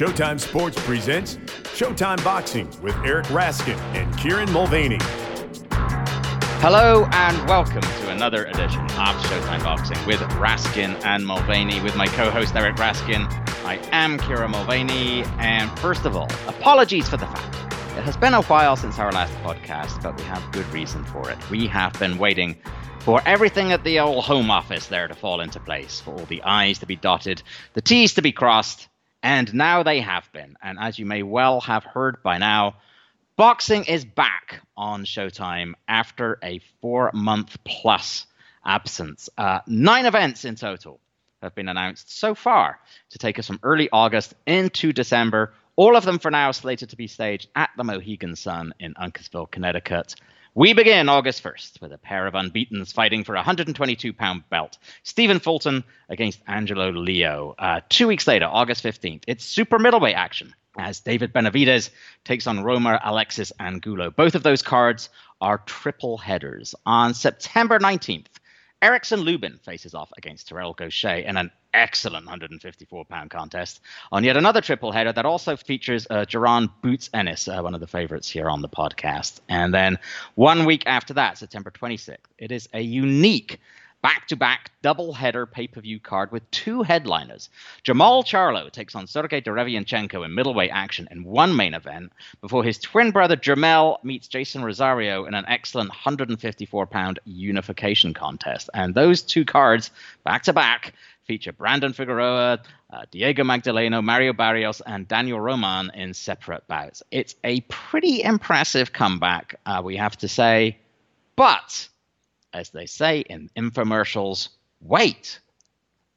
Showtime Sports presents Showtime Boxing with Eric Raskin and Kieran Mulvaney. Hello and welcome to another edition of Showtime Boxing with Raskin and Mulvaney with my co-host Eric Raskin. I am Kieran Mulvaney, and first of all, apologies for the fact it has been a while since our last podcast, but we have good reason for it. We have been waiting for everything at the old home office there to fall into place, for all the I's to be dotted, the T's to be crossed, and now they have been. And as you may well have heard by now, boxing is back on Showtime after a four month plus absence. Uh, nine events in total have been announced so far to take us from early August into December. All of them for now slated to be staged at the Mohegan Sun in Uncasville, Connecticut. We begin August 1st with a pair of unbeatens fighting for a 122 pound belt. Stephen Fulton against Angelo Leo. Uh, two weeks later, August 15th, it's super middleweight action as David Benavidez takes on Roamer Alexis Angulo. Both of those cards are triple headers. On September 19th, Erickson Lubin faces off against Terrell Gausha in an excellent 154 pound contest on yet another triple header that also features uh, Jaron Boots Ennis, uh, one of the favorites here on the podcast. And then one week after that, September 26th, it is a unique back to back double header pay per view card with two headliners. Jamal Charlo takes on Sergey Derevyanchenko in middleweight action in one main event before his twin brother Jermell meets Jason Rosario in an excellent 154 pound unification contest. And those two cards back to back feature Brandon Figueroa, uh, Diego Magdaleno, Mario Barrios, and Daniel Roman in separate bouts. It's a pretty impressive comeback, uh, we have to say. But as they say in infomercials, wait,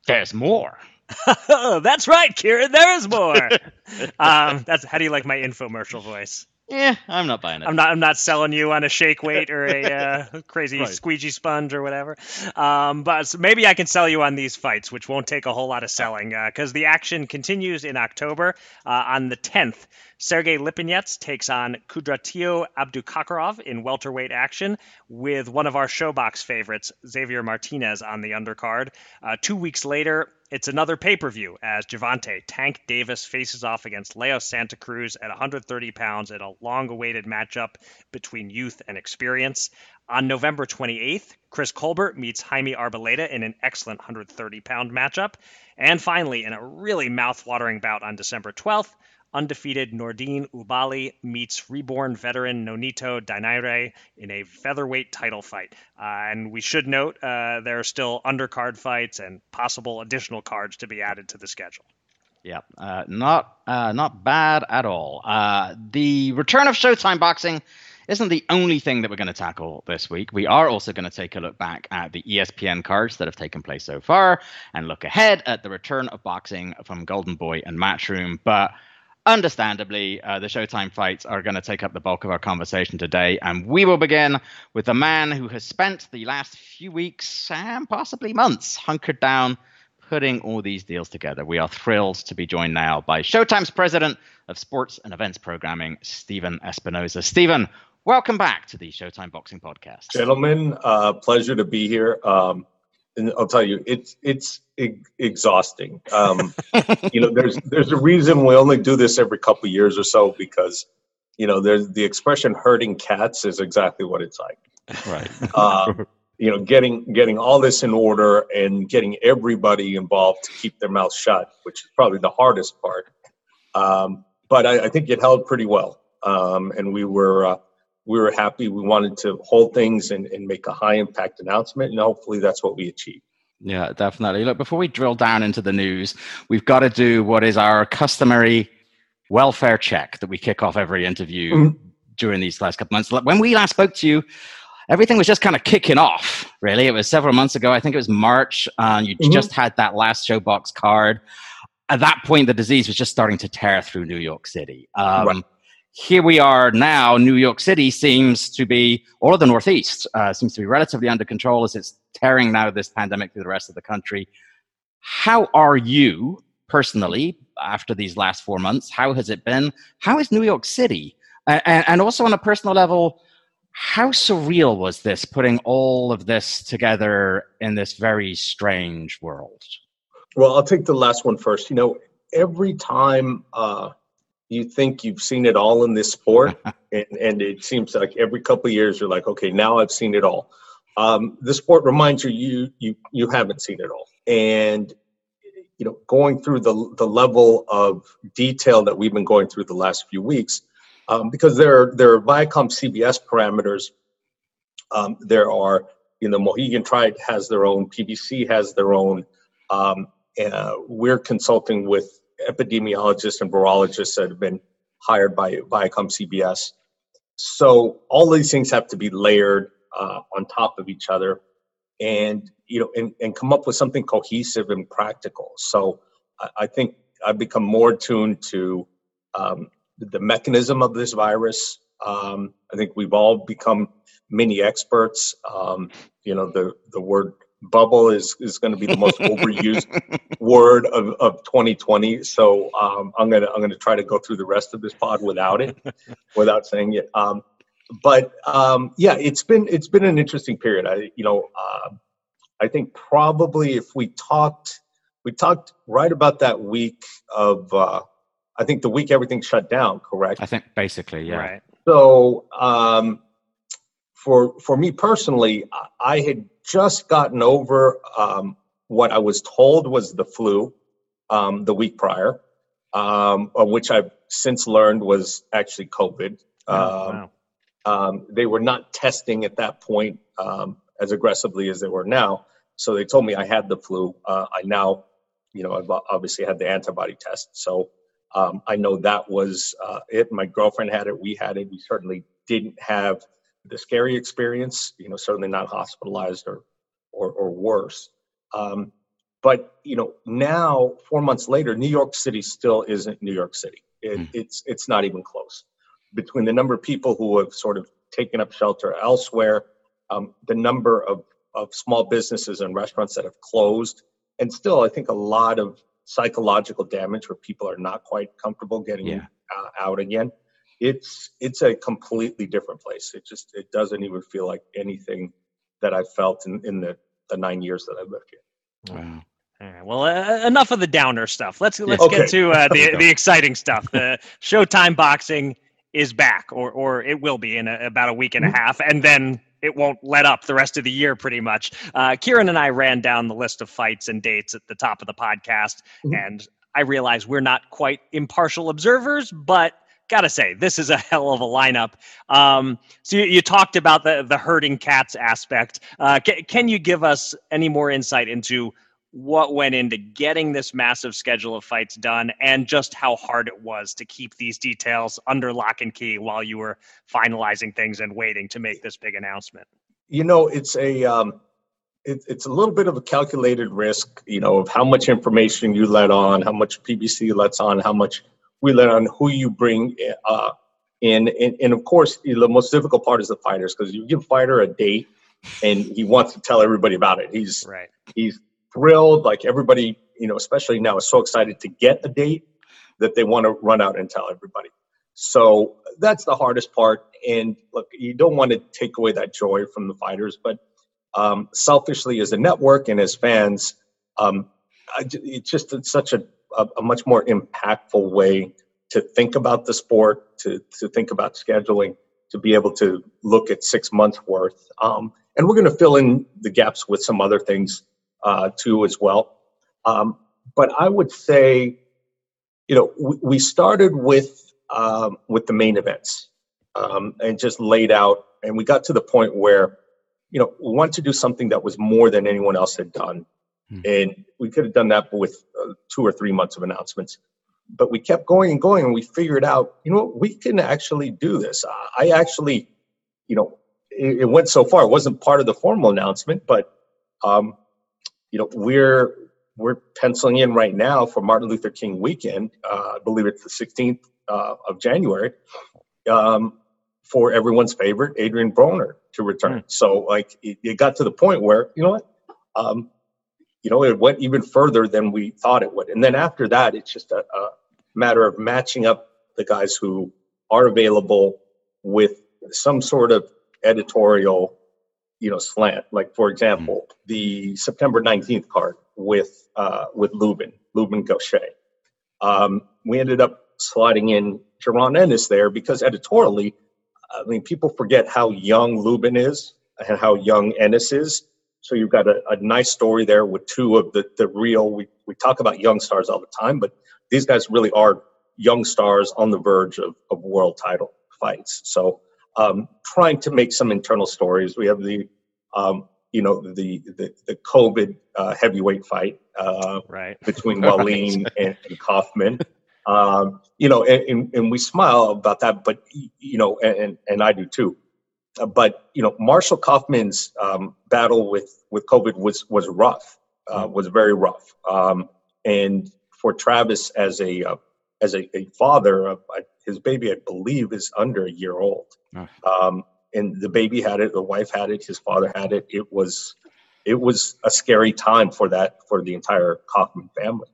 there's more. that's right, Kieran. There is more. um, that's how do you like my infomercial voice? Yeah, I'm not buying it. I'm not. I'm not selling you on a shake weight or a uh, crazy right. squeegee sponge or whatever. Um, but maybe I can sell you on these fights, which won't take a whole lot of selling, because uh, the action continues in October uh, on the 10th. Sergey Lipinets takes on Kudratillo Abdukakhorov in welterweight action with one of our Showbox favorites, Xavier Martinez, on the undercard. Uh, two weeks later, it's another pay per view as Gervonta Tank Davis faces off against Leo Santa Cruz at 130 pounds in a long awaited matchup between youth and experience. On November 28th, Chris Colbert meets Jaime Arboleda in an excellent 130 pound matchup. And finally, in a really mouth watering bout on December 12th, undefeated Nordine Oubaali meets reborn veteran Nonito Donaire in a featherweight title fight. Uh, and we should note uh, there are still undercard fights and possible additional cards to be added to the schedule. Yeah, uh, not uh, not bad at all. Uh, the return of Showtime boxing isn't the only thing that we're going to tackle this week. We are also going to take a look back at the ESPN cards that have taken place so far and look ahead at the return of boxing from Golden Boy and Matchroom. But understandably, uh, the Showtime fights are going to take up the bulk of our conversation today. And we will begin with the man who has spent the last few weeks and possibly months hunkered down putting all these deals together. We are thrilled to be joined now by Showtime's president of sports and events programming, Stephen Espinoza. Stephen, welcome back to the Showtime Boxing Podcast. Gentlemen, uh, pleasure to be here. Um, and I'll tell you, it's it's exhausting. Um, you know, there's there's a reason we only do this every couple years or so because, you know, there's the expression "herding cats" is exactly what it's like. Right. Uh, you know, getting getting all this in order and getting everybody involved to keep their mouth shut, which is probably the hardest part. Um, but I, I, think it held pretty well, um, and we were. Uh, we were happy. We wanted to hold things and, and make a high impact announcement, and hopefully that's what we achieved. Yeah, definitely. Look, before we drill down into the news, we've got to do what is our customary welfare check that we kick off every interview mm-hmm. during these last couple months. When we last spoke to you, everything was just kind of kicking off, really. It was several months ago. I think it was March. And you mm-hmm. just had that last Showbox card. At that point, the disease was just starting to tear through New York City. Um, right here we are now. New York City seems to be, all of the Northeast uh, seems to be relatively under control as it's tearing now this pandemic through the rest of the country. How are you personally after these last four months? How has it been? How is New York City? And, and also on a personal level, how surreal was this putting all of this together in this very strange world? Well, I'll take the last one first. You know, every time uh, you think you've seen it all in this sport, and, and, it seems like every couple of years you're like, okay, now I've seen it all. Um, the sport reminds you you you you haven't seen it all, and you know, going through the the level of detail that we've been going through the last few weeks, um, because there are there are Viacom CBS parameters. Um, there are you know Mohegan Tribe has their own, PBC has their own. Um, uh, we're consulting with epidemiologists and virologists that have been hired by Viacom CBS. So all these things have to be layered uh, on top of each other, and you know, and, and come up with something cohesive and practical. So I, I think I've become more attuned to um, the mechanism of this virus. Um, I think we've all become mini experts. Um, you know, the the word bubble is is going to be the most overused word of, of 2020. So um, I'm gonna I'm gonna try to go through the rest of this pod without it, without saying it. Um, but um, yeah, it's been it's been an interesting period. I you know uh, I think probably if we talked we talked right about that week of uh, I think the week everything shut down. Correct. I think basically yeah. Right. So um, for for me personally, I had just gotten over um, what I was told was the flu um, the week prior, um, which I've since learned was actually COVID. Oh, wow. Um, they were not testing at that point um, as aggressively as they were now, so they told me I had the flu. Uh, I now, you know, I've obviously had the antibody test, so um, I know that was uh, it. My girlfriend had it. We had it. We certainly didn't have the scary experience, you know, certainly not hospitalized or or, or worse. Um, but you know, now four months later, New York City still isn't New York City. It, mm. It's it's not even close. Between the number of people who have sort of taken up shelter elsewhere, um, the number of of small businesses and restaurants that have closed, and still, I think a lot of psychological damage where people are not quite comfortable getting yeah. uh, out again it's it's a completely different place. It just it doesn't even feel like anything that I've felt in, in the, the nine years that I've lived here. Wow. All right. Well, uh, enough of the downer stuff. Let's let's okay. get to uh, the the exciting stuff. The Showtime boxing is back, or or it will be in a, about a week and a mm-hmm. half, and then it won't let up the rest of the year, pretty much. Uh, Kieran and I ran down the list of fights and dates at the top of the podcast, mm-hmm. and I realize we're not quite impartial observers, but gotta say this is a hell of a lineup. Um, so you, you, talked about the the herding cats aspect. Uh, can, can you give us any more insight into what went into getting this massive schedule of fights done, and just how hard it was to keep these details under lock and key while you were finalizing things and waiting to make this big announcement? You know, it's a um, it, it's a little bit of a calculated risk. You know, of how much information you let on, how much PBC lets on, how much we learn on who you bring uh, in, and, and of course the most difficult part is the fighters because you give a fighter a date and he wants to tell everybody about it. He's right. He's thrilled, like everybody, you know, especially now is so excited to get a date that they want to run out and tell everybody. So that's the hardest part. And look, you don't want to take away that joy from the fighters, but um, selfishly as a network and as fans, um, I, it's just it's such a a, a much more impactful way to think about the sport, to, to think about scheduling, to be able to look at six months worth. Um, and we're going to fill in the gaps with some other things uh, too as well. Um, but I would say, you know, we, we started with um, with the main events um, and just laid out, and we got to the point where, you know, we wanted to do something that was more than anyone else had done. Hmm. And we could have done that with uh, two or three months of announcements. But we kept going and going, and we figured out, you know, we can actually do this. I actually, you know, it, it went so far. It wasn't part of the formal announcement, but, um, you know, we're we're penciling in right now for Martin Luther King weekend. Uh, I believe it's the 16th uh, of January. Um, for everyone's favorite Adrian Broner to return. Mm. So like it, it, got to the point where you know what, um, you know, it went even further than we thought it would. And then after that, it's just a, a matter of matching up the guys who are available with some sort of editorial, you know, slant. Like for example, the September 19th card with uh, with Lubin, Lubin Gausha. um, we ended up sliding in Jaron Ennis there because editorially, I mean, people forget how young Lubin is and how young Ennis is. So you've got a, a nice story there with two of the, the real, we, we talk about young stars all the time, but these guys really are young stars on the verge of, of world title fights. So um, trying to make some internal stories. We have the, um, you know, the the, the COVID uh, heavyweight fight uh, right. between Wallin right. and, and, Kauffman. Um, you know, and, and, and, we smile about that, but you know, and and I do too. Uh, but you know, Marshall Kauffman's um, battle with with COVID was was rough, uh, mm-hmm. was very rough. Um, and for Travis as a uh, as a, a father, uh, his baby, I believe, is under a year old. Um, and the baby had it, the wife had it, his father had it. It was it was a scary time for that for the entire Kauffman family.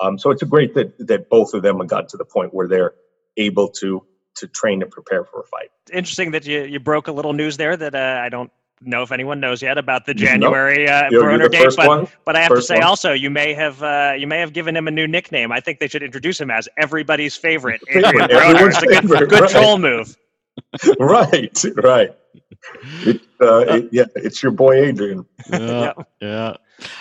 Um, so it's a great that that both of them have got to the point where they're able to to train and prepare for a fight. Interesting that you, you broke a little news there that uh, I don't know if anyone knows yet about the January uh, Broner date, but one? but I have first to say one? also you may have uh, you may have given him a new nickname. I think they should introduce him as everybody's favorite Adrian Broner. It's a good, good troll move. right, right. It, uh, it, yeah, it's your boy Adrian. Yeah, yeah.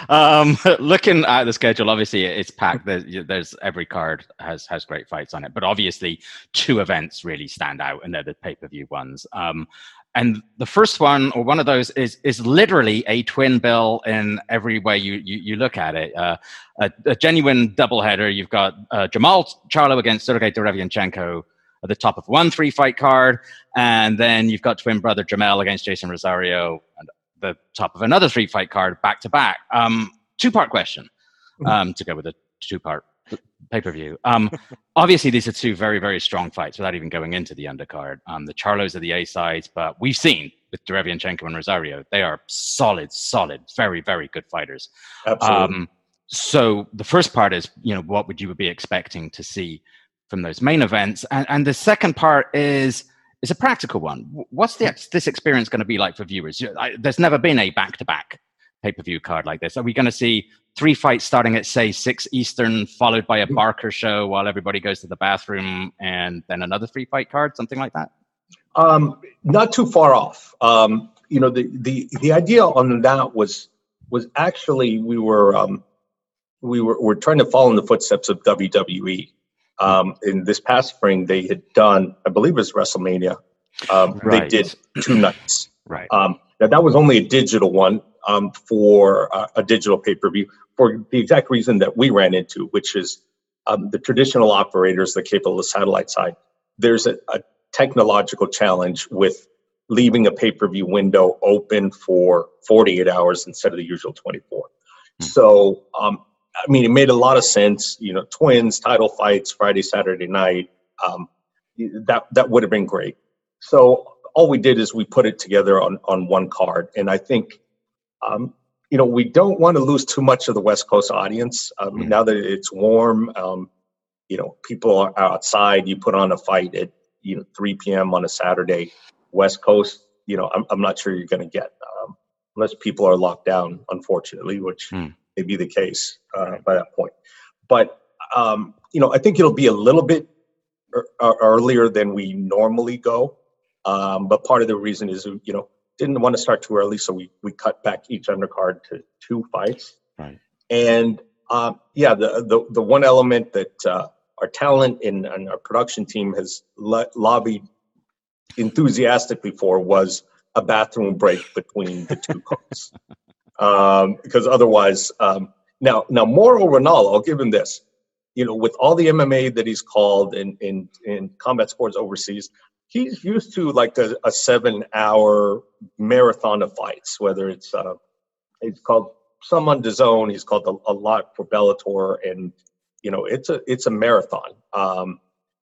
Um, looking at the schedule, obviously it's packed. There's, there's, every card has has great fights on it, but obviously two events really stand out, and they're the pay per view ones. Um, and the first one, or one of those, is is literally a twin bill in every way you you, you look at it. Uh, a, a, genuine doubleheader. You've got uh, Jermall Charlo against Sergey Derevyanchenko at the top of one three fight card, and then you've got twin brother Jamal against Jason Rosario at the top of another three fight card back to back. Um, two part question mm-hmm. um, to go with a two part pay per view. Um, obviously, these are two very very strong fights without even going into the undercard. Um, the Charlos are the A sides, but we've seen with Derevyanchenko and Rosario, they are solid, solid, very very good fighters. Absolutely. Um, so the first part is, you know, what would you be expecting to see from those main events. And, and the second part is is a practical one. What's the, this experience going to be like for viewers? I, there's never been a back to back pay per view card like this. Are we going to see three fights starting at say six Eastern, followed by a mm-hmm. Barker show while everybody goes to the bathroom, and then another three fight card, something like that? Um, not too far off. Um, you know, the, the the idea on that was was actually we were um, we were, were trying to follow in the footsteps of WWE. Um, in this past spring, they had done, I believe it was WrestleMania. Um, right. They did two nights. Right. Um, now that was only a digital one um, for uh, a digital pay per view for the exact reason that we ran into, which is um, the traditional operators the cable the satellite side. There's a, a technological challenge with leaving a pay per view window open for 48 hours instead of the usual 24. Hmm. So um, I mean, it made a lot of sense. You know, twins, title fights, Friday, Saturday night. Um, that that would have been great. So all we did is we put it together on on one card, and I think, um, you know, we don't want to lose too much of the West Coast audience. Um, mm-hmm. Now that it's warm, um, you know, people are outside. You put on a fight at you know 3 p.m. on a Saturday, West Coast. You know, I'm I'm not sure you're going to get um, unless people are locked down, unfortunately, which. Mm may be the case uh, by that point. But um, you know, I think it'll be a little bit er- er- earlier than we normally go. Um, but part of the reason is, you know, didn't want to start too early, so we we cut back each undercard to two fights. Right. And um, yeah, the, the the one element that uh, our talent and, and, our production team has le- lobbied enthusiastically for was a bathroom break between the two cards. um, because otherwise, um, now now Mauro Ranallo, I'll give him this. You know, with all the MMA that he's called in in, in combat sports overseas, he's used to like a, a seven hour marathon of fights. Whether it's uh, it's called some on DAZN, he's called a, a, lot for Bellator, and you know, it's a it's a marathon. Um,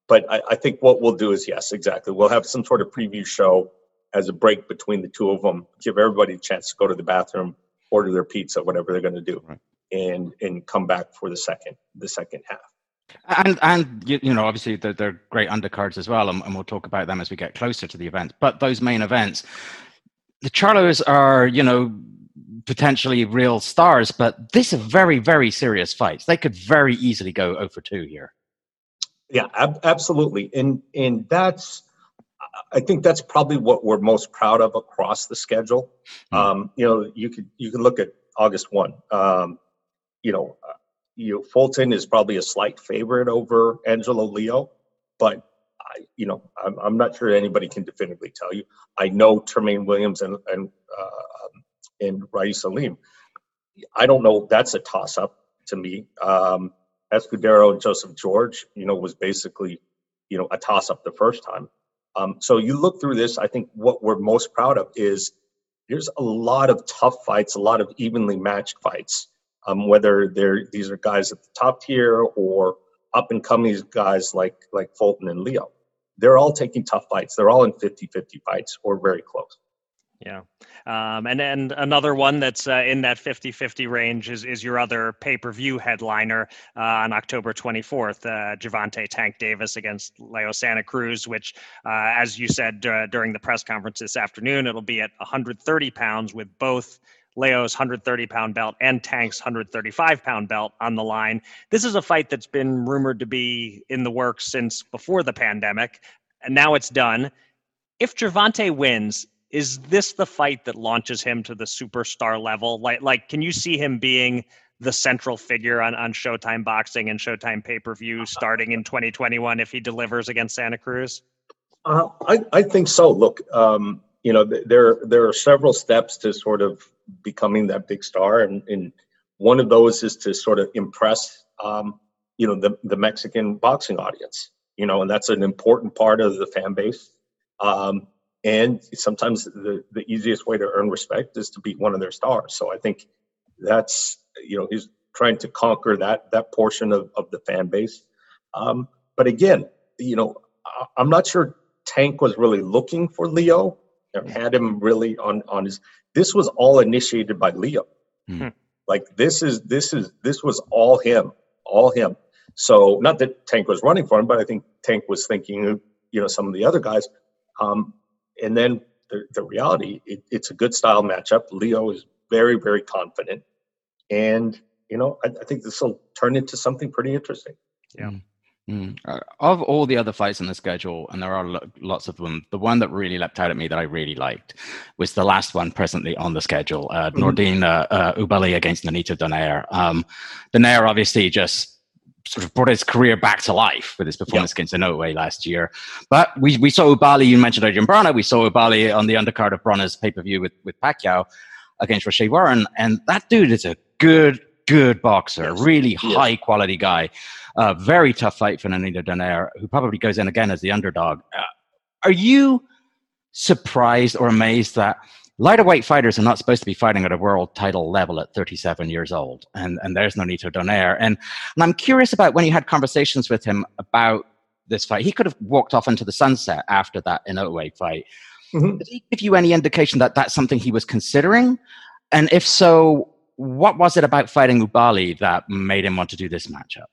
but I, I think what we'll do is yes, exactly. We'll have some sort of preview show as a break between the two of them, give everybody a chance to go to the bathroom, order their pizza, whatever they're going to do, right. and and come back for the second the second half. And and you, you know obviously they're, they're great undercards as well, and, and, we'll talk about them as we get closer to the event. But those main events, the Charlos are you know potentially real stars, but these are very very serious fights. They could very easily go oh over 2 here. Yeah, ab- absolutely, and and that's I think that's probably what we're most proud of across the schedule. Mm. Um, you know, you could you can look at August one. Um, you know, uh, you know, Fulton is probably a slight favorite over Angelo Leo, but I, you know, I'm, I'm not sure anybody can definitively tell you. I know Tramaine Williams and and uh, and Raeese Aleem. I don't know. That's a toss up to me. Um, Escudero and Joseph George, you know, was basically, you know, a toss up the first time. Um, so you look through this, I think what we're most proud of is there's a lot of tough fights, a lot of evenly matched fights. Um, whether they're these are guys at the top tier or up and coming guys like like Fulton and Leo. They're all taking tough fights. They're all in 50-50 fights or very close. Yeah. Um, and and another one that's uh, in that 50-50 range is, is your other pay-per-view headliner uh, on October 24th, uh, Gervonta Tank Davis against Leo Santa Cruz, which, uh, as you said during the press conference this afternoon, it'll be at 130 pounds with both Leo's 130 pound belt and Tank's 135 pound belt on the line. This is a fight that's been rumored to be in the works since before the pandemic, and now it's done. If Gervonta wins, is this the fight that launches him to the superstar level? Like, like, can you see him being the central figure on, on Showtime boxing and Showtime pay per view starting in 2021 if he delivers against Santa Cruz? Uh, I, I think so. Look, um, you know, th- there there are several steps to sort of becoming that big star, and, and one of those is to sort of impress, um, you know, the the Mexican boxing audience. You know, and that's an important part of the fan base. Um, and sometimes the, the easiest way to earn respect is to be one of their stars. So I think that's you know he's trying to conquer that that portion of, of the fan base. Um, but again, you know, I'm not sure Tank was really looking for Leo or had him really on on his. This was all initiated by Leo. Mm-hmm. Like this is this is this was all him, all him. So not that Tank was running for him, but I think Tank was thinking, you know, some of the other guys. Um, and then the, the reality, it, it's a good style matchup. Leo is very, very confident. And, you know, I, I think this will turn into something pretty interesting. Yeah. Mm. Uh, of all the other fights on the schedule, and there are lo- lots of them, the one that really leapt out at me that I really liked was the last one presently on the schedule uh, mm-hmm. Nordine uh, uh, Oubaali against Nonito Donaire. Um, Donaire obviously just sort of brought his career back to life with his performance yep. against Inoue last year. But we, we saw Oubaali, you mentioned Adrian Broner, we saw Oubaali on the undercard of Broner's pay per view with, with Pacquiao against Rau'shee Warren. And that dude is a good, good boxer, yes. really yes. high quality guy. Uh, very tough fight for Nonito Donaire, who probably goes in again as the underdog. Uh, are you surprised or amazed that lighter weight fighters are not supposed to be fighting at a world title level at 37 years old, and and there's Nonito Donaire. And and I'm curious about when you had conversations with him about this fight. He could have walked off into the sunset after that Inoue fight. Mm-hmm. Did he give you any indication that that's something he was considering? And if so, what was it about fighting Oubaali that made him want to do this matchup?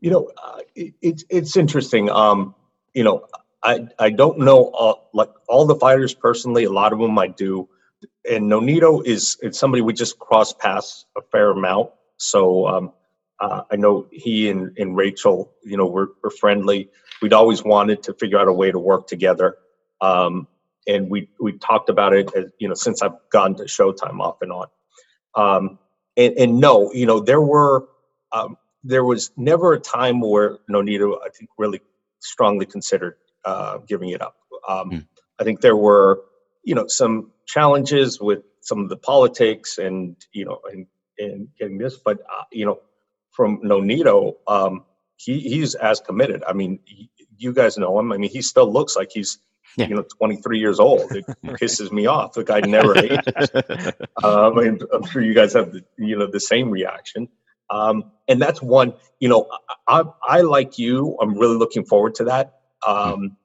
You know, uh, it, it's it's interesting. Um, you know, I I don't know all, like all the fighters personally. A lot of them I do and Nonito is it's somebody we just cross paths a fair amount. So um, uh, I know he and, and Rachel, you know, we're, we're friendly. We'd always wanted to figure out a way to work together. Um, and we we talked about it, as, you know, since I've gone to Showtime off and on. Um, and, and no, you know, there were um, there was never a time where Nonito, I think, really strongly considered uh, giving it up. Mm. I think there were, you know, some challenges with some of the politics and you know and and getting this, but uh, you know from Nonito, um, he he's as committed. I mean, he, you guys know him. I mean, he still looks like he's yeah. you know 23 years old. It pisses me off. The guy never ages. I mean, I'm sure you guys have the you know the same reaction. Um, and that's one. You know, I, I like you. I'm really looking forward to that. Um,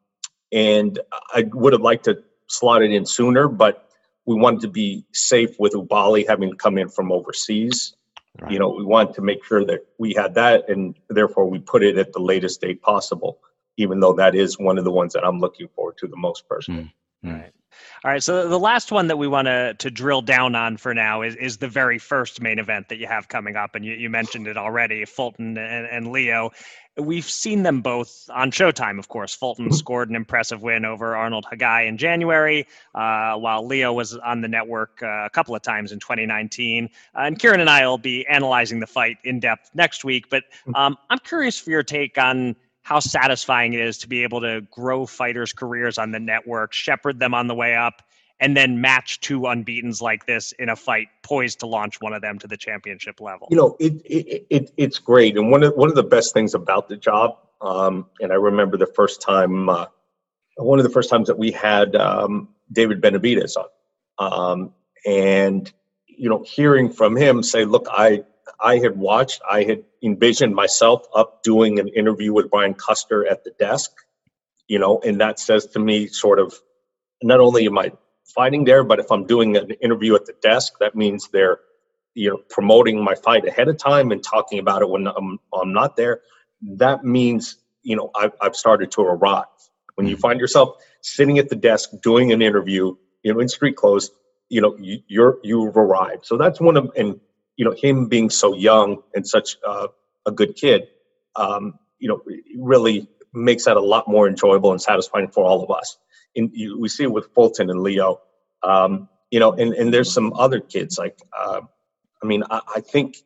and I would have liked to slot it in sooner, but we wanted to be safe with Oubaali having to come in from overseas. Right. You know, we wanted to make sure that we had that, and therefore we put it at the latest date possible. Even though that is one of the ones that I'm looking forward to the most personally. Mm. Right. All right, so the last one that we want to to drill down on for now is is the very first main event that you have coming up, and you, you mentioned it already, Fulton and, and Leo. We've seen them both on Showtime, of course. Fulton mm-hmm. scored an impressive win over Arnold Khegai in January, uh, while Leo was on the network uh, a couple of times in 2019. Uh, and Kieran and I will be analyzing the fight in depth next week. But mm-hmm. um, I'm curious for your take on how satisfying it is to be able to grow fighters' careers on the network, shepherd them on the way up, and then match two unbeaten's like this in a fight poised to launch one of them to the championship level. You know, it, it, it it's great, and one of one of the best things about the job. Um, and I remember the first time, uh, one of the first times that we had um, David Benavidez on, um, and you know, hearing from him say, "Look, I I had watched, I had envisioned myself up doing an interview with Brian Custer at the desk, you know, and that says to me, sort of, not only am I fighting there, but if I'm doing an interview at the desk, that means they're, you know, promoting my fight ahead of time and talking about it when I'm, I'm not there. That means, you know, I've, I've started to arrive. When you mm-hmm. find yourself sitting at the desk doing an interview, you know, in street clothes, you know, you, you're, you've arrived. So that's one of, and you know him being so young and such uh, a good kid um, you know really makes that a lot more enjoyable and satisfying for all of us and you, we see it with fulton and leo um, you know and, and there's some other kids like uh, i mean I, I, think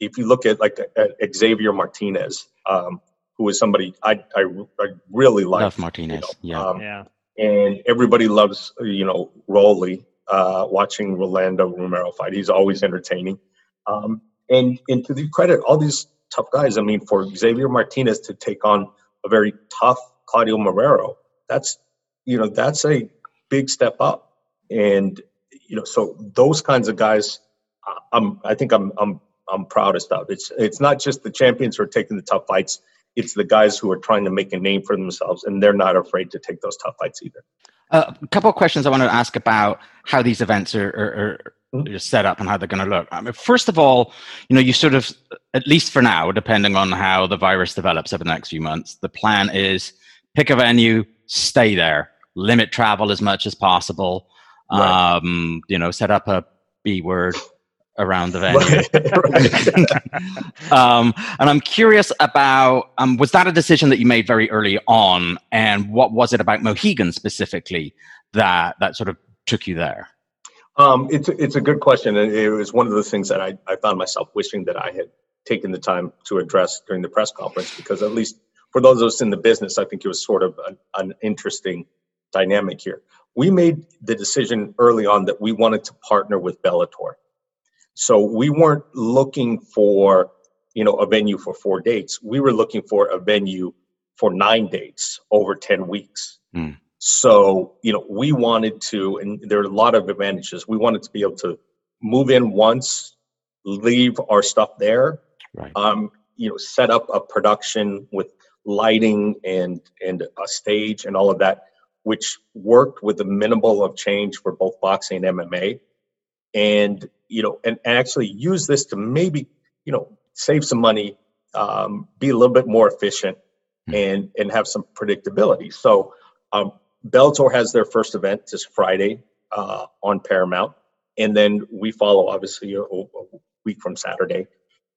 if you look at like at xavier martinez um, who is somebody i i, I really like love martinez you know, yeah um, yeah and everybody loves you know Rolly uh, watching Rolando Romero fight. He's always entertaining. Um, and, and to the credit, all these tough guys, I mean, for Xavier Martinez to take on a very tough Claudio Marrero, that's, you know, that's a big step up. And, you know, so those kinds of guys, I'm, I think I'm, I'm, I'm proudest of. It's, it's not just the champions who are taking the tough fights. It's the guys who are trying to make a name for themselves, and they're not afraid to take those tough fights either. Uh, a couple of questions I want to ask about how these events are, are, Mm-hmm. set up and how they're going to look. I mean, first of all, you know, you sort of, at least for now, depending on how the virus develops over the next few months, the plan is pick a venue, stay there, limit travel as much as possible. Right. Um, you know, set up a B word around the venue. um, and I'm curious about um, was that a decision that you made very early on, and what was it about Mohegan specifically that that sort of took you there? Um, it's it's a good question, and it was one of the things that I, I found myself wishing that I had taken the time to address during the press conference, because at least for those of us in the business, I think it was sort of an, an interesting dynamic here. We made the decision early on that we wanted to partner with Bellator, so we weren't looking for you know a venue for four dates. We were looking for a venue for nine dates over ten weeks. Mm. So, you know, we wanted to, and there are a lot of advantages. We wanted to be able to move in once, leave our stuff there, right. um, you know, set up a production with lighting and and a stage and all of that, which worked with a minimal of change for both boxing and MMA, and you know, and, and actually use this to maybe you know save some money, um, be a little bit more efficient, mm-hmm. and and have some predictability. So. Um, Bellator has their first event this Friday uh, on Paramount, and then we follow obviously a, a, week from Saturday,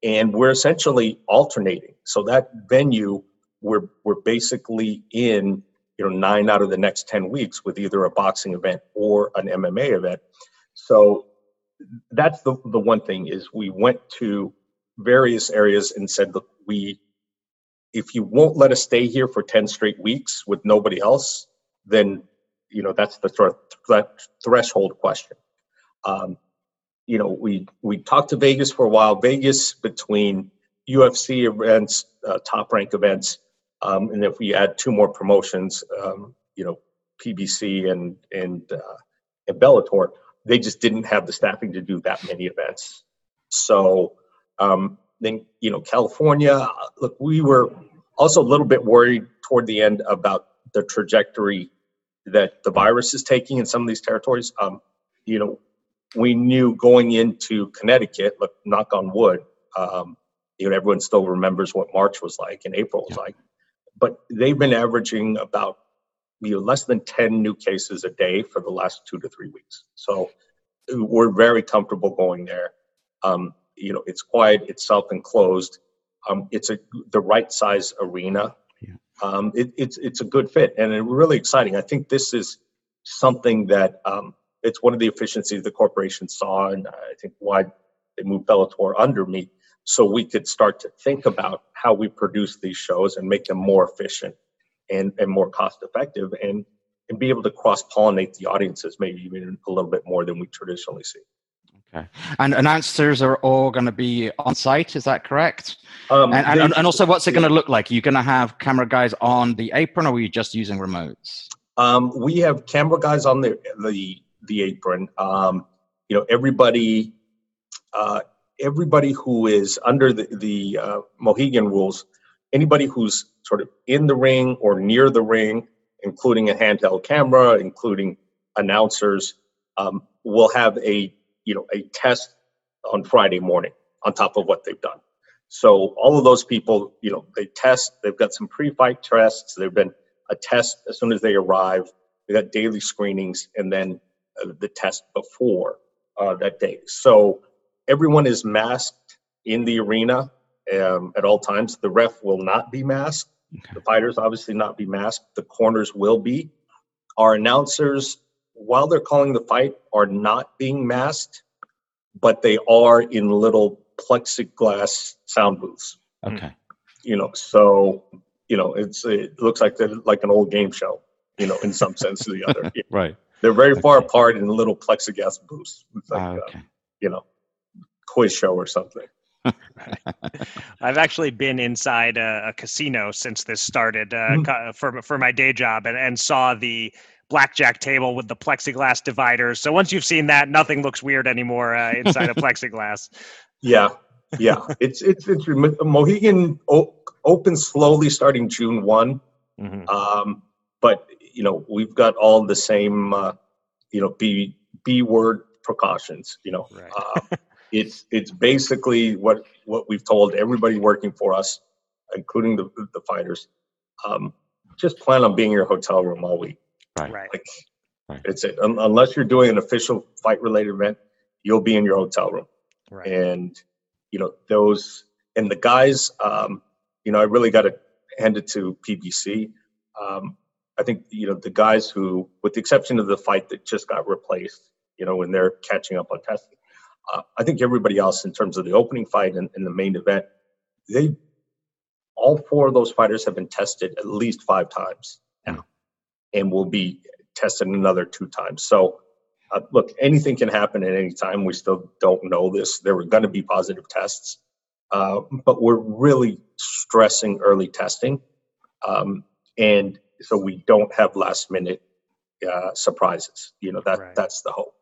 and we're essentially alternating. So that venue, we're we're basically in you know nine out of the next ten weeks with either a boxing event or an MMA event. So that's the the one thing is we went to various areas and said look we if you won't let us stay here for 10 straight weeks with nobody else then you know that's the sort of th- th- threshold question. Um, you know, we we talked to Vegas for a while. Vegas between UFC events, uh, top rank events, um, and if we add two more promotions, um, you know, PBC and and uh, and Bellator, they just didn't have the staffing to do that many events. So um, then, you know, California. Look, we were also a little bit worried toward the end about the trajectory that the virus is taking in some of these territories. Um, you know, we knew going into Connecticut, look, knock on wood, um, you know, everyone still remembers what March was like and April was yeah. like, but they've been averaging about you know, less than 10 new cases a day for the last two to three weeks. So we're very comfortable going there. Um, you know, it's quiet, it's self-enclosed. Um, it's a the right size arena. Yeah. Um, it, it's it's a good fit and it's really exciting. I think this is something that um, it's one of the efficiencies the corporation saw, and I think why they moved Bellator under me, so we could start to think about how we produce these shows and make them more efficient and, and more cost effective and and be able to cross pollinate the audiences maybe even a little bit more than we traditionally see. Okay. And announcers are all going to be on site, is that correct? Um, and, and, and, also, what's it going to look like? Are you going to have camera guys on the apron or are you just using remotes? Um, we have camera guys on the, the, the apron. Um, you know, everybody, uh, everybody who is under the, the uh, Mohegan rules, anybody who's sort of in the ring or near the ring, including a handheld camera, including announcers, um, will have a you know a test on Friday morning on top of what they've done. So all of those people, you know, they test. They've got some pre-fight tests. They've been a test as soon as they arrive. They got daily screenings, and then uh, the test before uh, that day. So everyone is masked in the arena um, at all times. The ref will not be masked. Okay. The fighters obviously not be masked. The corners will be. Our announcers, while they're calling the fight, are not being masked, but they are in little plexiglass sound booths. Okay. You know, so you know, it's it looks like like an old game show. You know, in some sense or the other. right. They're very okay. far apart in little plexiglass booths. Like, ah, okay. Uh, you know, quiz show or something. I've actually been inside a, a, casino since this started uh, mm-hmm. for for my day job, and, and saw the blackjack table with the plexiglass dividers. So once you've seen that, nothing looks weird anymore uh, inside a plexiglass. Yeah, yeah. It's it's it's Mohegan opens slowly starting June one, mm-hmm. um, but you know we've got all the same uh, you know b b word precautions. You know. Right. It's it's basically what what we've told everybody working for us, including the the fighters. Um, just plan on being in your hotel room all week. Right. right. Like, right. It's it. Um, unless you're doing an official fight related event, you'll be in your hotel room. Right. And you know those and the guys. Um, you know, I really got to hand it to PBC. Um, I think you know the guys who, with the exception of the fight that just got replaced, you know, when they're catching up on testing uh, I think everybody else, in terms of the opening fight and, and the main event, they all four of those fighters have been tested at least five times now, and will be tested another two times. So, uh, look, anything can happen at any time. We still don't know this. There were going to be positive tests, uh, but we're really stressing early testing, um, and so we don't have last minute uh, surprises. You know that right. that's the hope.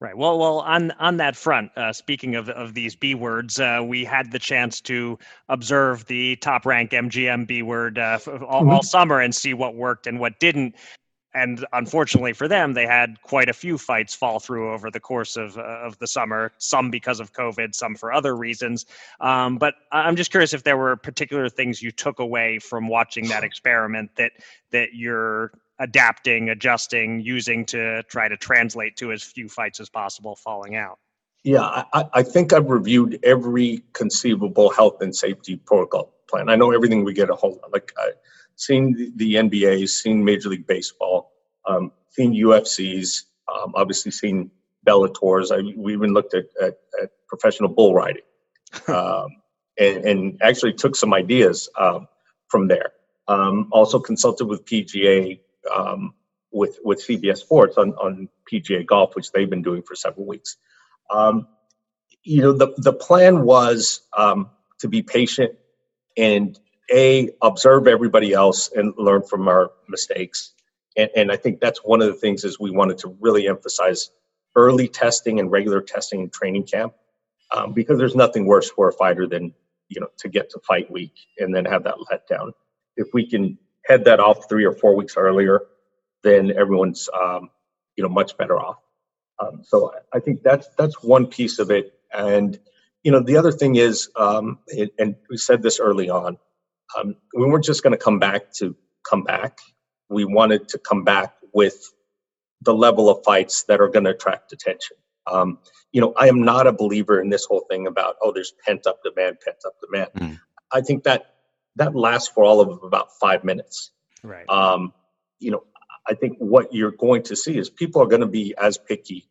Right. Well, well, on on that front, uh, speaking of of these B words, uh, we had the chance to observe the top rank MGM B word uh, all, mm-hmm. all, summer and see what worked and what didn't. And unfortunately for them, they had quite a few fights fall through over the course of uh, of the summer. Some because of COVID, some for other reasons. Um, but I'm just curious if there were particular things you took away from watching that experiment that that you're adapting, adjusting, using to try to translate to as few fights as possible falling out? Yeah, I, I think I've reviewed every conceivable health and safety protocol plan. I know everything we get a hold of. Like I've seen the NBA, seen Major League Baseball, um, seen UFCs, um, obviously seen Bellators. I, we even looked at, at, at professional bull riding, um, and, and, actually took some ideas um, from there. Um, also consulted with PGA um, with with CBS Sports on on PGA Golf, which they've been doing for several weeks. Um, you know, the the plan was um, to be patient and a observe everybody else and learn from our mistakes. And, and I think that's one of the things is we wanted to really emphasize early testing and regular testing in training camp um, because there's nothing worse for a fighter than you know to get to fight week and then have that letdown. If we can head that off three or four weeks earlier, then everyone's um, you know much better off. Um, so I think that's that's one piece of it. And you know the other thing is, um, it, and we said this early on, um, we weren't just going to come back to come back. we wanted to come back with the level of fights that are going to attract attention. Um, you know, I am not a believer in this whole thing about oh, there's pent up demand, pent up demand. Mm. I think that that lasts for all of about five minutes. Right. Um, you know, I think what you're going to see is people are going to be as picky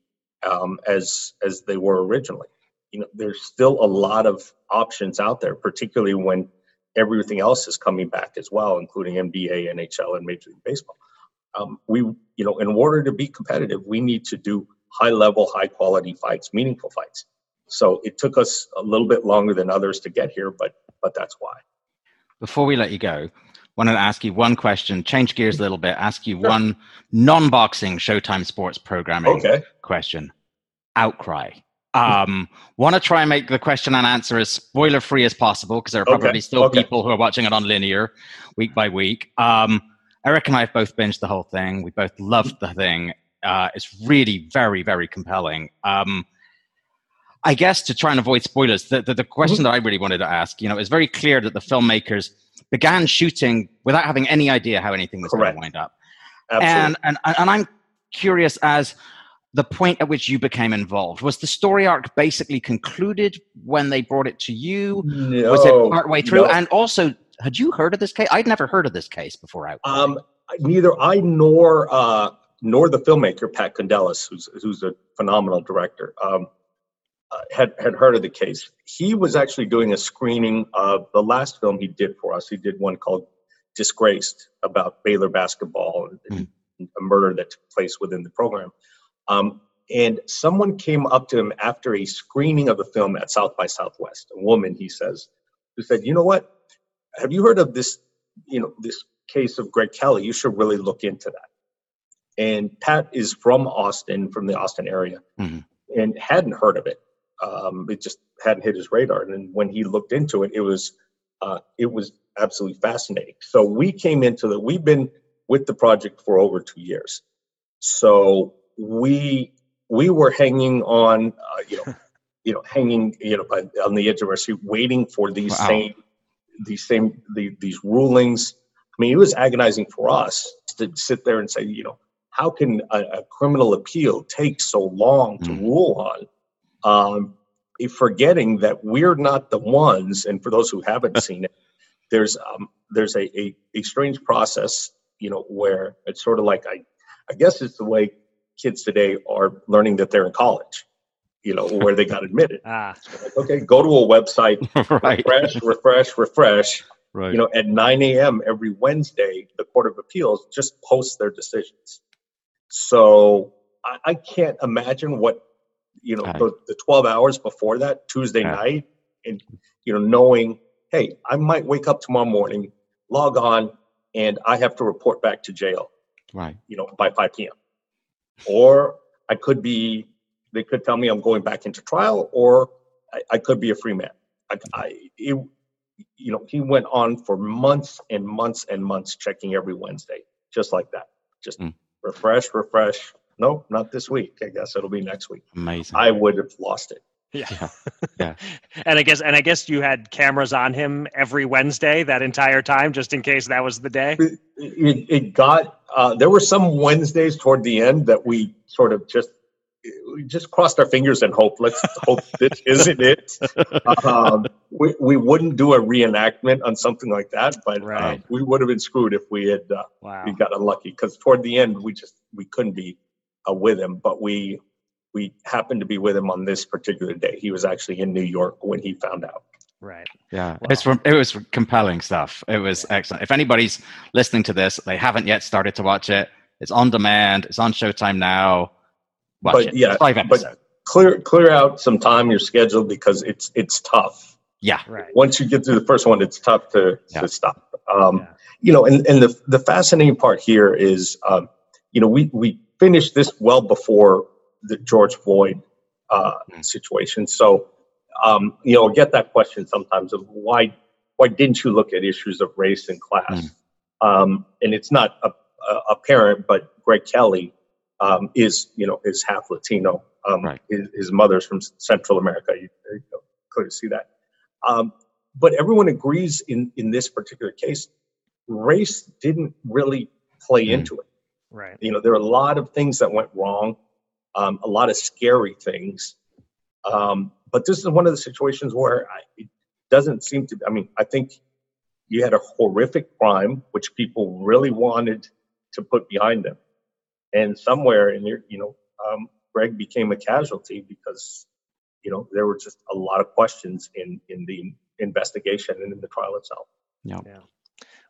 um, as as they were originally. You know, there's still a lot of options out there, particularly when everything else is coming back as well, including NBA, NHL, and Major League Baseball. Um, we, you know, in order to be competitive, we need to do high level, high quality fights, meaningful fights. So it took us a little bit longer than others to get here, but but that's why. Before we let you go, wanted to ask you one question, change gears a little bit, ask you sure. one non-boxing Showtime sports programming okay. question. Outcry. Um, want to try and make the question and answer as spoiler free as possible because there are probably okay. still okay. people who are watching it on linear week by week. Um, Eric and I have both binged the whole thing. We both loved the thing. Uh, it's really very, very compelling. Um, I guess to try and avoid spoilers, the, the, the question mm-hmm. that I really wanted to ask, you know, it's very clear that the filmmakers began shooting without having any idea how anything was going to wind up. And, and, and I'm curious as the point at which you became involved. Was the story arc basically concluded when they brought it to you? No, was it partway through? No. and also had you heard of this case? I'd never heard of this case before out um, neither i nor uh, nor the filmmaker pat Kondelis, who's who's a phenomenal director. Um, had had heard of the case he was actually doing a screening of the last film he did for us he did one called disgraced about baylor basketball and mm. a murder that took place within the program um, and someone came up to him after a screening of the film at South by Southwest. A woman, he says, who said, "You know what? Have you heard of this? You know this case of Greg Kelly? You should really look into that." And Pat is from Austin, from the Austin area, mm-hmm. and hadn't heard of it. Um, it just hadn't hit his radar. And when he looked into it, it was uh, it was absolutely fascinating. So we came into the. We've been with the project for over two years. So we we were hanging on, uh, you know, you know, hanging, you know, on the edge of our seat, waiting for these wow. same, these same, the, these rulings. I mean, it was agonizing for us to sit there and say, you know, how can a, a criminal appeal take so long to mm. rule on? Um, forgetting that we're not the ones, and for those who haven't seen it, there's um, there's a, a, a strange process, you know, where it's sort of like I, I guess it's the way kids today are learning that they're in college, you know, where they got admitted. ah. like, okay, go to a website, right. refresh, refresh, refresh. Right. You know, at 9 a.m. every Wednesday, the Court of Appeals just posts their decisions. So I, I can't imagine what, you know, the, the, 12 hours before that, Tuesday yeah. night, and, you know, knowing, hey, I might wake up tomorrow morning, log on, and I have to report back to jail. Right. You know, by 5 p.m or I could be, they could tell me I'm going back into trial, or I, I could be a free man. I, I it, you know, he went on for months and months and months checking every Wednesday, just like that. Just mm. refresh, refresh. Nope, not this week. I guess it'll be next week. Amazing. I would have lost it. Yeah. yeah. and I guess and I guess you had cameras on him every Wednesday that entire time just in case that was the day. It, it, it got uh, there were some Wednesdays toward the end that we sort of just we just crossed our fingers and hope. Let's hope this isn't it. Um, we, we wouldn't do a reenactment on something like that, but uh, right. uh, we would have been screwed if we had uh, wow. we got unlucky because toward the end we just we couldn't be uh, with him. But we we happened to be with him on this particular day. He was actually in New York when he found out. Right. Yeah. Well, it's it was compelling stuff. It was excellent. If anybody's listening to this, they haven't yet started to watch it. It's on demand. It's on Showtime now. Watch but it. yeah, five episodes. But clear clear out some time your schedule because it's it's tough. Yeah. Right. Once you get through the first one, it's tough to, yeah. to stop. Um, yeah. You know, and, and the the fascinating part here is, um, you know, we we finished this well before the George Floyd uh, mm. situation. So, um, you know, I get that question sometimes of why why didn't you look at issues of race and class? Mm. Um, and it's not a, a, apparent, but Greg Kelly um, is you know is half Latino. Um, right. His, his, mother's from Central America. You, you know, clearly see that. Um, but everyone agrees in in this particular case, race didn't really play mm. into it. Right. You know, there are a lot of things that went wrong, um, a lot of scary things. Um, but this is one of the situations where I, it doesn't seem to. I mean, I think you had a horrific crime which people really wanted to put behind them, and somewhere in your, you know, um, Greg became a casualty because you know there were just a lot of questions in in the investigation and in the trial itself. Yeah. yeah.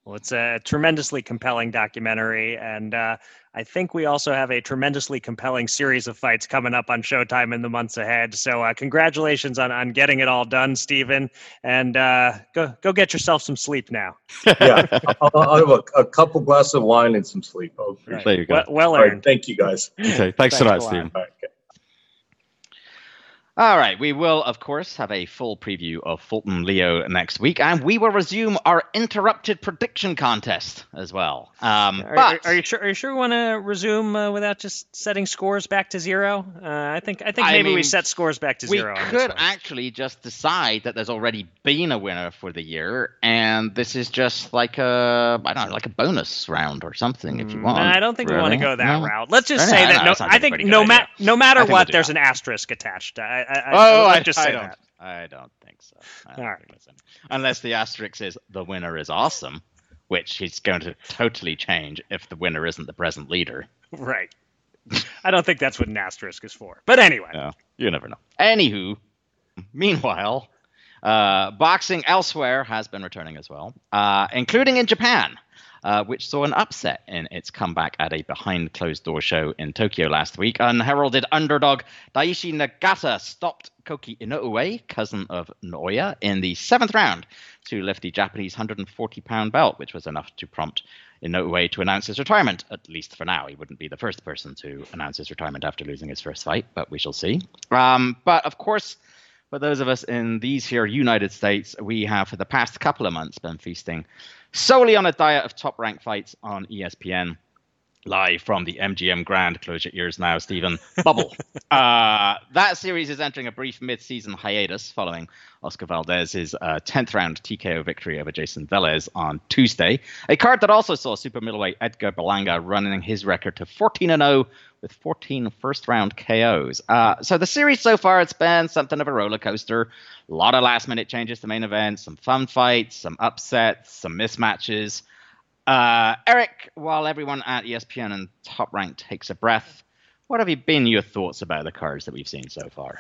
Well, it's a tremendously compelling documentary, and uh, I think we also have a tremendously compelling series of fights coming up on Showtime in the months ahead. So, uh, congratulations on, on getting it all done, Stephen, and uh, go go get yourself some sleep now. yeah, I'll, I'll have a, a, couple glasses of wine and some sleep. Oh, right. There you go. Well, well earned. Right, thank you, guys. Okay, thanks, thanks so much, Stephen. All right, we will, of course, have a full preview of Fulton Leo next week, and we will resume our interrupted prediction contest as well. Um, are, but are, you sure? Are you sure we want to resume uh, without just setting scores back to zero? Uh, I think I think maybe I mean, we set scores back to we zero. We could actually just decide that there's already been a winner for the year, and this is just like a I don't know, like a bonus round or something, if you mm, want. I don't think really? we want to go that no? route. Let's just say that no, I think no, ma- no matter what, there's an asterisk attached. I, I, I, oh, I just say I don't, that. I don't think so. Don't All think right. Unless the asterisk is the winner is awesome, which he's going to totally change if the winner isn't the present leader. Right. I don't think that's what an asterisk is for. But anyway. Yeah, you never know. Anywho, meanwhile, uh, boxing elsewhere has been returning as well, uh, including in Japan uh, which saw an upset in its comeback at a behind closed door show in Tokyo last week. Unheralded underdog Daishi Nagata stopped Koki Inoue, cousin of Naoya, in the seventh round to lift the Japanese 140 pound belt, which was enough to prompt Inoue to announce his retirement, at least for now. He wouldn't be the first person to announce his retirement after losing his first fight, but we shall see. Um, but of course, for those of us in these here United States, we have for the past couple of months been feasting solely on a diet of top ranked fights on ESPN. Live from the MGM Grand, close your ears now, Stephen. Bubble. uh, that series is entering a brief mid-season hiatus following Oscar Valdez's uh, 10th round TKO victory over Jayson Velez on Tuesday. A card that also saw super middleweight Edgar Berlanga running his record to 14 0 with 14 first round KOs. Uh, so the series so far, it's been something of a roller coaster. A lot of last minute changes to main events, some fun fights, some upsets, some mismatches. Uh, Eric, while everyone at ESPN and Top Rank takes a breath, what have you been your thoughts about the cards that we've seen so far?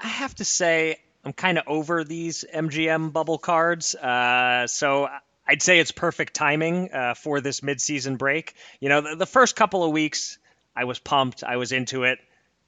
I have to say, I'm kind of over these MGM bubble cards. Uh, so I'd say it's perfect timing uh, for this midseason break. You know, the, the, first couple of weeks, I was pumped, I was into it,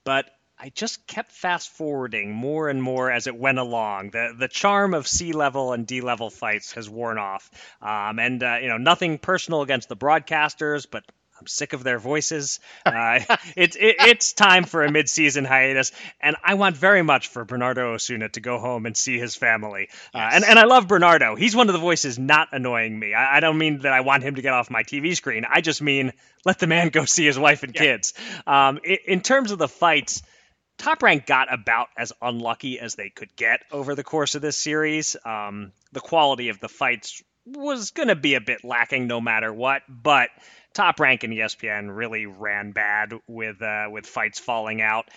but I just kept fast forwarding more and more as it went along. The the charm of C level and D level fights has worn off, um, and uh, you know nothing personal against the broadcasters, but I'm sick of their voices. Uh, it's it, it's time for a mid-season hiatus, and I want very much for Bernardo Osuna to go home and see his family. Uh, and and I love Bernardo. He's one of the voices not annoying me. I, I, don't mean that I want him to get off my TV screen. I just mean let the man go see his wife and yeah. kids. Um, in terms of the fights. Top Rank got about as unlucky as they could get over the course of this series. Um, the quality of the fights was going to be a bit lacking no matter what, but Top Rank and ESPN really ran bad with uh, with fights falling out.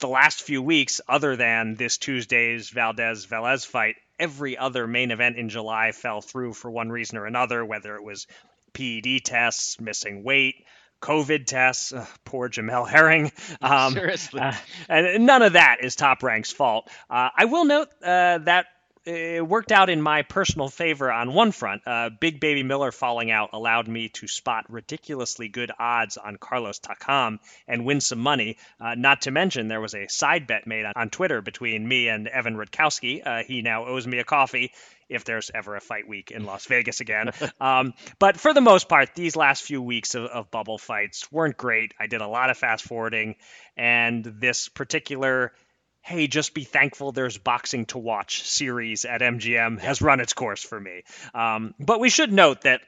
The last few weeks, other than this Tuesday's Valdez Velez fight, every other main event in July fell through for one reason or another, whether it was PED tests, missing weight, COVID tests. Ugh, poor Jamel Herring. Um, Seriously. Uh, and none of that is Top Rank's fault. Uh, I will note uh, that it worked out in my personal favor on one front. Uh, Big Baby Miller falling out allowed me to spot ridiculously good odds on Carlos Takam and win some money. Uh, not to mention, there was a side bet made on, on Twitter between me and Evan Rutkowski. Uh, he now owes me a coffee if there's ever a fight week in Las Vegas again. um, but for the most part, these last few weeks of, of bubble fights weren't great. I did a lot of fast forwarding, and this particular hey, just be thankful there's boxing to watch series at MGM has run its course for me. Um, but we should note that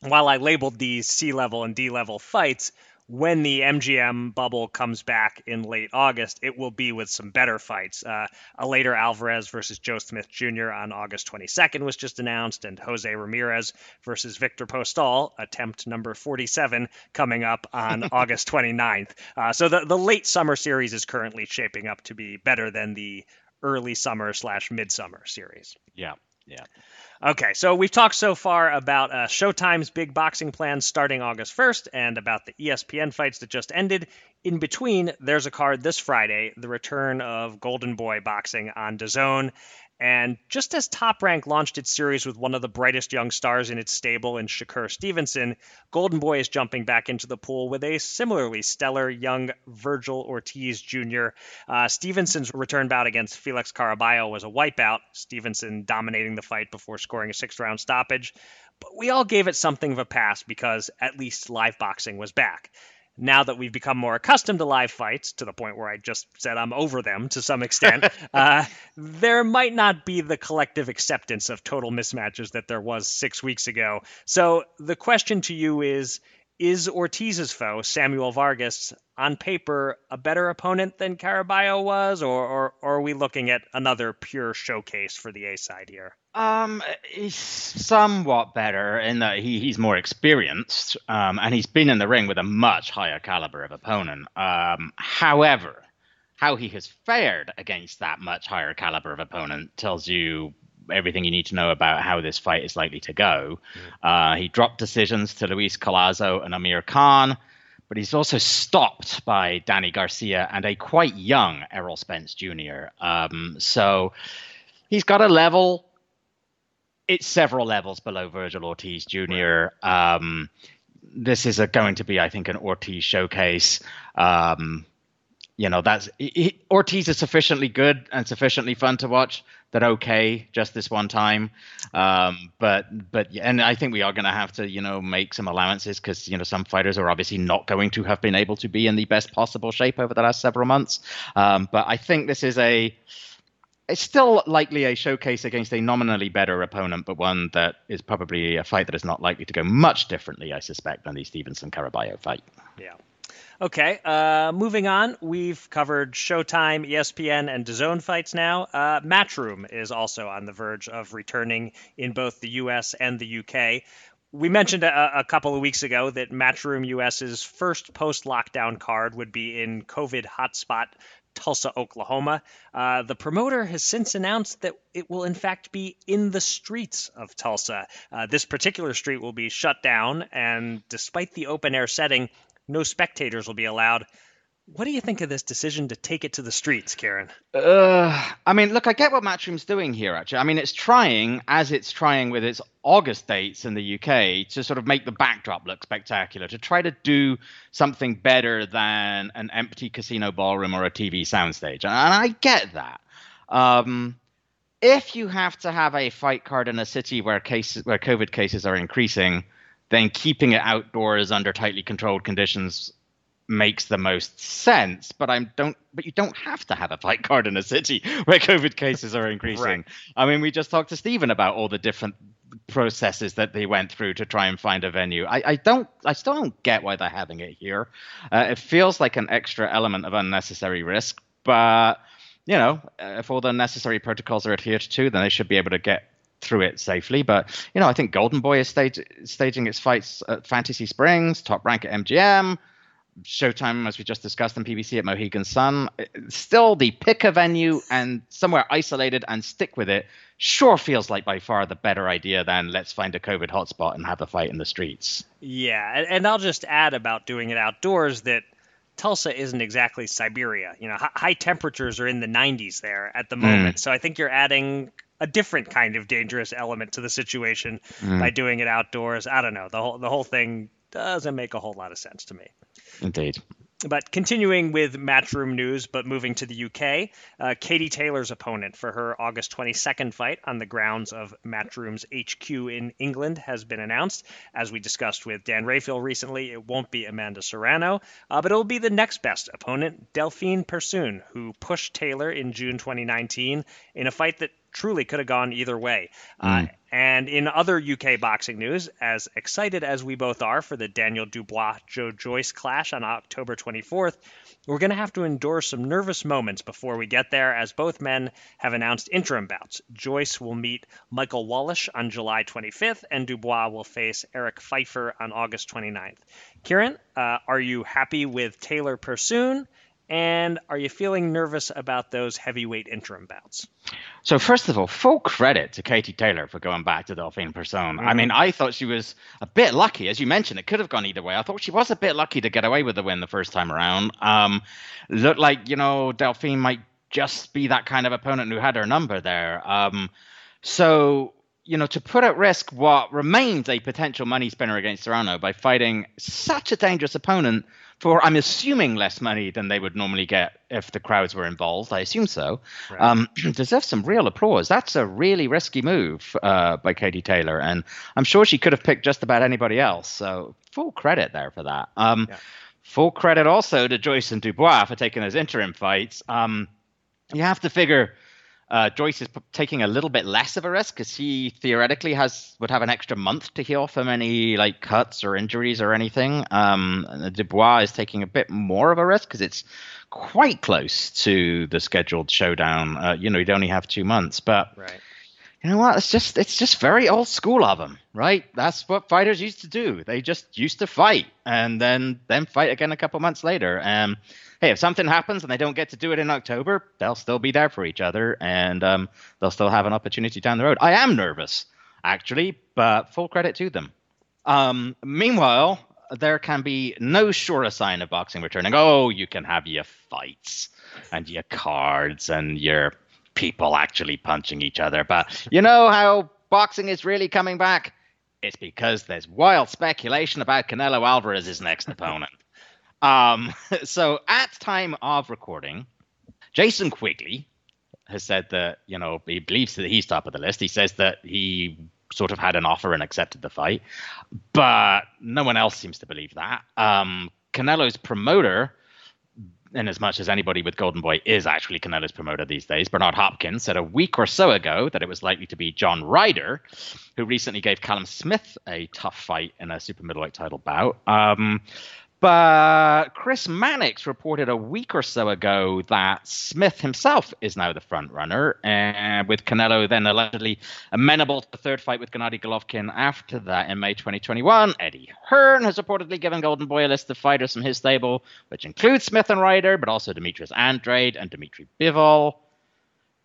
while I labeled these C level and D level fights, when the MGM bubble comes back in late August, it will be with some better fights. Uh, Eleider Alvarez versus Joe Smith Jr. on August 22nd was just announced, and Jose Ramirez versus Viktor Postol, attempt number 47, coming up on August 29th. Uh, so the, the late summer series is currently shaping up to be better than the early summer slash midsummer series. Yeah, yeah. Okay, so we've talked so far about uh, Showtime's big boxing plans starting August 1st and about the ESPN fights that just ended. In between, there's a card this Friday, the return of Golden Boy boxing on DAZN. And just as Top Rank launched its series with one of the brightest young stars in its stable in Shakur Stevenson, Golden Boy is jumping back into the pool with a similarly stellar young Virgil Ortiz Jr. Uh, Stevenson's return bout against Felix Caraballo was a wipeout, Stevenson dominating the fight before scoring a six round stoppage. But we all gave it something of a pass because at least live boxing was back now that we've become more accustomed to live fights, to the point where I just said I'm over them to some extent, uh, there might not be the collective acceptance of total mismatches that there was six weeks ago. So the question to you is Is Ortiz's foe, Samuel Vargas, on paper a better opponent than Caraballo was, or, or, or are we looking at another pure showcase for the A side here? Um, he's somewhat better in that he, he's more experienced, um, and he's been in the ring with a much higher caliber of opponent. Um, however, how he has fared against that much higher caliber of opponent tells you everything you need to know about how this fight is likely to go. Uh, he dropped decisions to Luis Collazo and Amir Khan, but he's also stopped by Danny Garcia and a quite young Errol Spence Jr. Um, so he's got a level it's several levels below Virgil Ortiz Jr. Um, this is a, going to be, I think, an Ortiz showcase. Um, you know, that's he, Ortiz is sufficiently good and sufficiently fun to watch that okay, just this one time. Um, but but and I think we are going to have to you know make some allowances because you know some fighters are obviously not going to have been able to be in the best possible shape over the last several months. Um, but I think this is a it's still likely a showcase against a nominally better opponent, but one that is probably a fight that is not likely to go much differently, I suspect, than the Stevenson Caraballo fight. Yeah. Okay, uh, moving on. We've covered Showtime, ESPN, and DAZN fights now. Uh, Matchroom is also on the verge of returning in both the U.S. and the U.K. We mentioned a, a couple of weeks ago that Matchroom US's first post-lockdown card would be in COVID hotspot Tulsa, Oklahoma. Uh, the promoter has since announced that it will, in fact, be in the streets of Tulsa. Uh, this particular street will be shut down, and despite the open air setting, no spectators will be allowed. What do you think of this decision to take it to the streets, Kieran? Uh, I mean, look, I get what Matchroom's doing here, actually. I mean, it's trying, as it's trying with its August dates in the UK, to sort of make the backdrop look spectacular, to try to do something better than an empty casino ballroom or a TV soundstage. And I get that. Um, if you have to have a fight card in a city where cases where COVID cases are increasing, then keeping it outdoors under tightly controlled conditions makes the most sense. But I'm don't. But you don't have to have a fight card in a city where COVID cases are increasing. right. I mean, we just talked to Stephen about all the different processes that they went through to try and find a venue. I, I don't. I still don't get why they're having it here. Uh, it feels like an extra element of unnecessary risk, but. You know, if all the necessary protocols are adhered to, then they should be able to get through it safely. But you know, I think Golden Boy is stage, staging its fights at Fantasy Springs, Top Rank at MGM. Showtime, as we just discussed, and PBC at Mohegan Sun. Still the pick a venue and somewhere isolated and stick with it sure feels like by far the better idea than let's find a COVID hotspot and have a fight in the streets. Yeah, and I'll just add about doing it outdoors that Tulsa isn't exactly Siberia. You know, high temperatures are in the 90s there at the hmm. moment. Mm. So I think you're adding a different kind of dangerous element to the situation mm. by doing it outdoors. I don't know. The whole the whole thing doesn't make a whole lot of sense to me. Indeed. But continuing with Matchroom news, but moving to the UK, uh, Katie Taylor's opponent for her August 22nd fight on the grounds of Matchroom's HQ in England has been announced. As we discussed with Dan Rafael recently, it won't be Amanda Serrano, uh, but it'll be the next best opponent, Delphine Persoon, who pushed Taylor in June 2019 in a fight that truly could have gone either way. Mm. Uh, And in other UK boxing news, as excited as we both are for the Daniel Dubois Joe Joyce clash on October 24th, we're going to have to endure some nervous moments before we get there, as both men have announced interim bouts. Joyce will meet Michael Wallisch on July 25th, and Dubois will face Erik Pfeifer on August 29th. Kieran, uh, are you happy with Taylor Persoon? And are you feeling nervous about those heavyweight interim bouts? So first of all, full credit to Katie Taylor for going back to Delphine Persoon. Mm-hmm. I mean, I thought she was a bit lucky, as you mentioned. It could have gone either way. I thought she was a bit lucky to get away with the win the first time around. Um, looked like you know Delphine might just be that kind of opponent who had her number there. Um, so you know, to put at risk what remains a potential money spinner against Serrano by fighting such a dangerous opponent for, I'm assuming, less money than they would normally get if the crowds were involved. I assume so. Right. Um, deserves some real applause. That's a really risky move uh, by Katie Taylor, and I'm sure she could have picked just about anybody else. So full credit there for that. Um, yeah. Full credit also to Joyce and Dubois for taking those interim fights. Um, you have to figure uh, Joyce is p- taking a little bit less of a risk because he theoretically has would have an extra month to heal from any like cuts or injuries or anything. Um, Dubois is taking a bit more of a risk because it's quite close to the scheduled showdown. Uh, you know, he'd only have two months, but right. You know what? It's just it's just very old school of them, right? That's what fighters used to do. They just used to fight and then then fight again a couple months later. Um, hey, if something happens and they don't get to do it in October, they'll still be there for each other and um, they'll still have an opportunity down the road. I am nervous, actually, but full credit to them. Um, meanwhile, there can be no surer sign of boxing returning. Oh, you can have your fights and your cards and your people actually punching each other. But you know how boxing is really coming back? It's because there's wild speculation about Canelo Alvarez's next opponent. Um, so at time of recording, Jason Quigley has said that you know he believes that he's top of the list. He says that he sort of had an offer and accepted the fight, but no one else seems to believe that. Um, Canelo's promoter, in as much as anybody with Golden Boy is actually Canelo's promoter these days, Bernard Hopkins said a week or so ago that it was likely to be John Ryder, who recently gave Callum Smith a tough fight in a super middleweight title bout. Um, but Chris Mannix reported a week or so ago that Smith himself is now the front runner, and with Canelo then allegedly amenable to the third fight with Gennady Golovkin after that in May 2021. Eddie Hearn has reportedly given Golden Boy a list of fighters from his stable, which includes Smith and Ryder, but also Demetrius Andrade and Dmitry Bivol.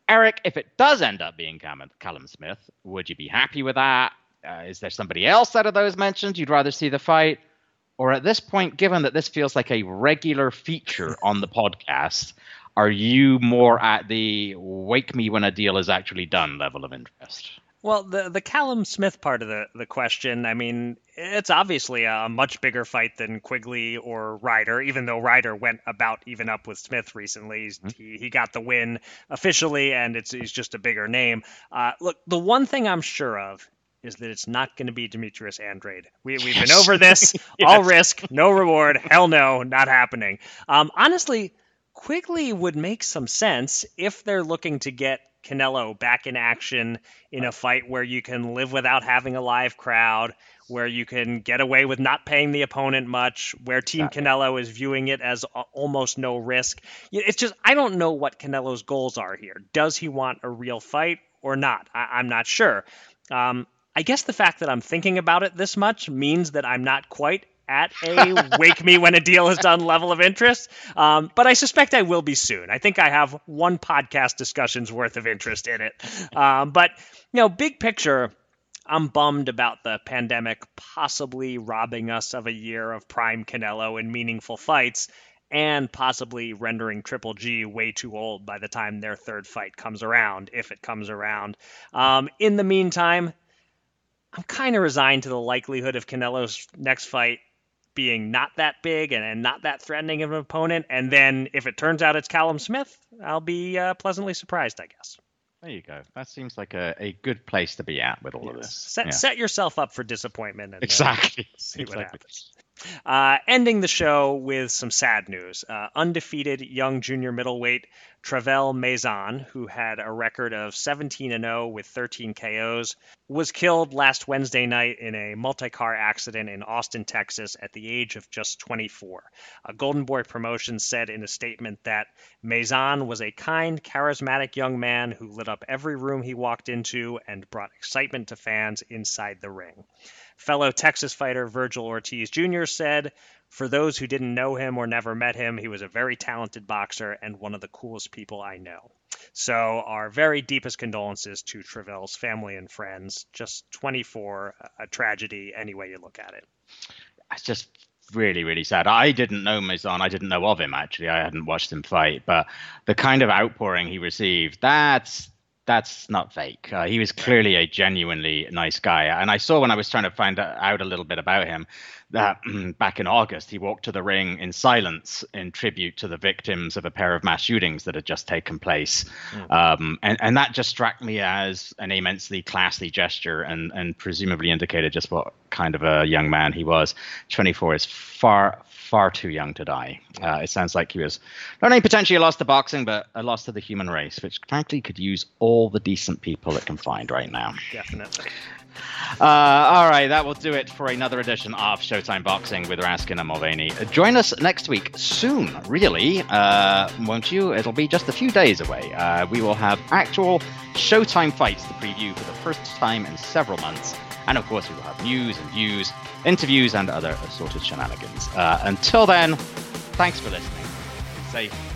Eric, if it does end up being Callum Smith, would you be happy with that? Uh, is there somebody else out of those mentioned you'd rather see the fight? Or at this point, given that this feels like a regular feature on the podcast, are you more at the wake me when a deal is actually done level of interest? Well, the the Callum Smith part of the, the question, I mean, it's obviously a much bigger fight than Quigley or Ryder, even though Ryder went about even up with Smith recently. Mm-hmm. He, he got the win officially, and it's he's just a bigger name. Uh, look, the one thing I'm sure of is that it's not going to be Demetrius Andrade. We, we've yes. been over this. yes. All risk, no reward. Hell no, not happening. Um, honestly, Quigley would make some sense if they're looking to get Canelo back in action in a fight where you can live without having a live crowd, where you can get away with not paying the opponent much, where Team Canelo is viewing it as almost no risk. It's just, I don't know what Canelo's goals are here. Does he want a real fight or not? I, am not sure. Um, I guess the fact that I'm thinking about it this much means that I'm not quite at a wake me when a deal is done level of interest. Um, but I suspect I will be soon. I think I have one podcast discussion's worth of interest in it. Um, but, you know, big picture, I'm bummed about the pandemic possibly robbing us of a year of prime Canelo and meaningful fights and possibly rendering Triple G way too old by the time their third fight comes around, if it comes around. Um, in the meantime, I'm kind of resigned to the likelihood of Canelo's next fight being not that big and, and, not that threatening of an opponent. And then if it turns out it's Callum Smith, I'll be uh, pleasantly surprised, I guess. There you go. That seems like a, a good place to be at with all yes. of this. Set, yeah. set yourself up for disappointment. And, exactly. Uh, see exactly. what happens. Uh, ending the show with some sad news. Uh, undefeated young junior middleweight Travell Mazion, who had a record of 17 0 with 13 KOs, was killed last Wednesday night in a multi car accident in Austin, Texas, at the age of just 24. A Golden Boy Promotions said in a statement that Maison was a kind, charismatic young man who lit up every room he walked into and brought excitement to fans inside the ring. Fellow Texas fighter Virgil Ortiz Jr. said, For those who didn't know him or never met him, he was a very talented boxer and one of the coolest people I know. So, our very deepest condolences to Travell's family and friends. Just 24, a tragedy any way you look at it. It's just really, really sad. I didn't know Mazion. I didn't know of him, actually. I hadn't watched him fight. But the kind of outpouring he received, that's that's not fake. Uh, he was clearly a genuinely nice guy. And I saw when I was trying to find out a little bit about him that back in August, he walked to the ring in silence in tribute to the victims of a pair of mass shootings that had just taken place. Mm. Um, and, and that just struck me as an immensely classy gesture and, and presumably indicated just what kind of a young man he was. 24 is far, far too young to die. Uh, it sounds like he was not only potentially a loss to boxing, but a loss to the human race, which frankly could use all the decent people it can find right now. Definitely. Uh, all right, that will do it for another edition of Showtime Boxing with Raskin and Mulvaney. Join us next week, soon, really, uh, won't you? It'll be just a few days away. Uh, we will have actual Showtime fights to preview for the first time in several months. And of course, we will have news and views, interviews, and other assorted shenanigans. Uh, until then, thanks for listening. Be safe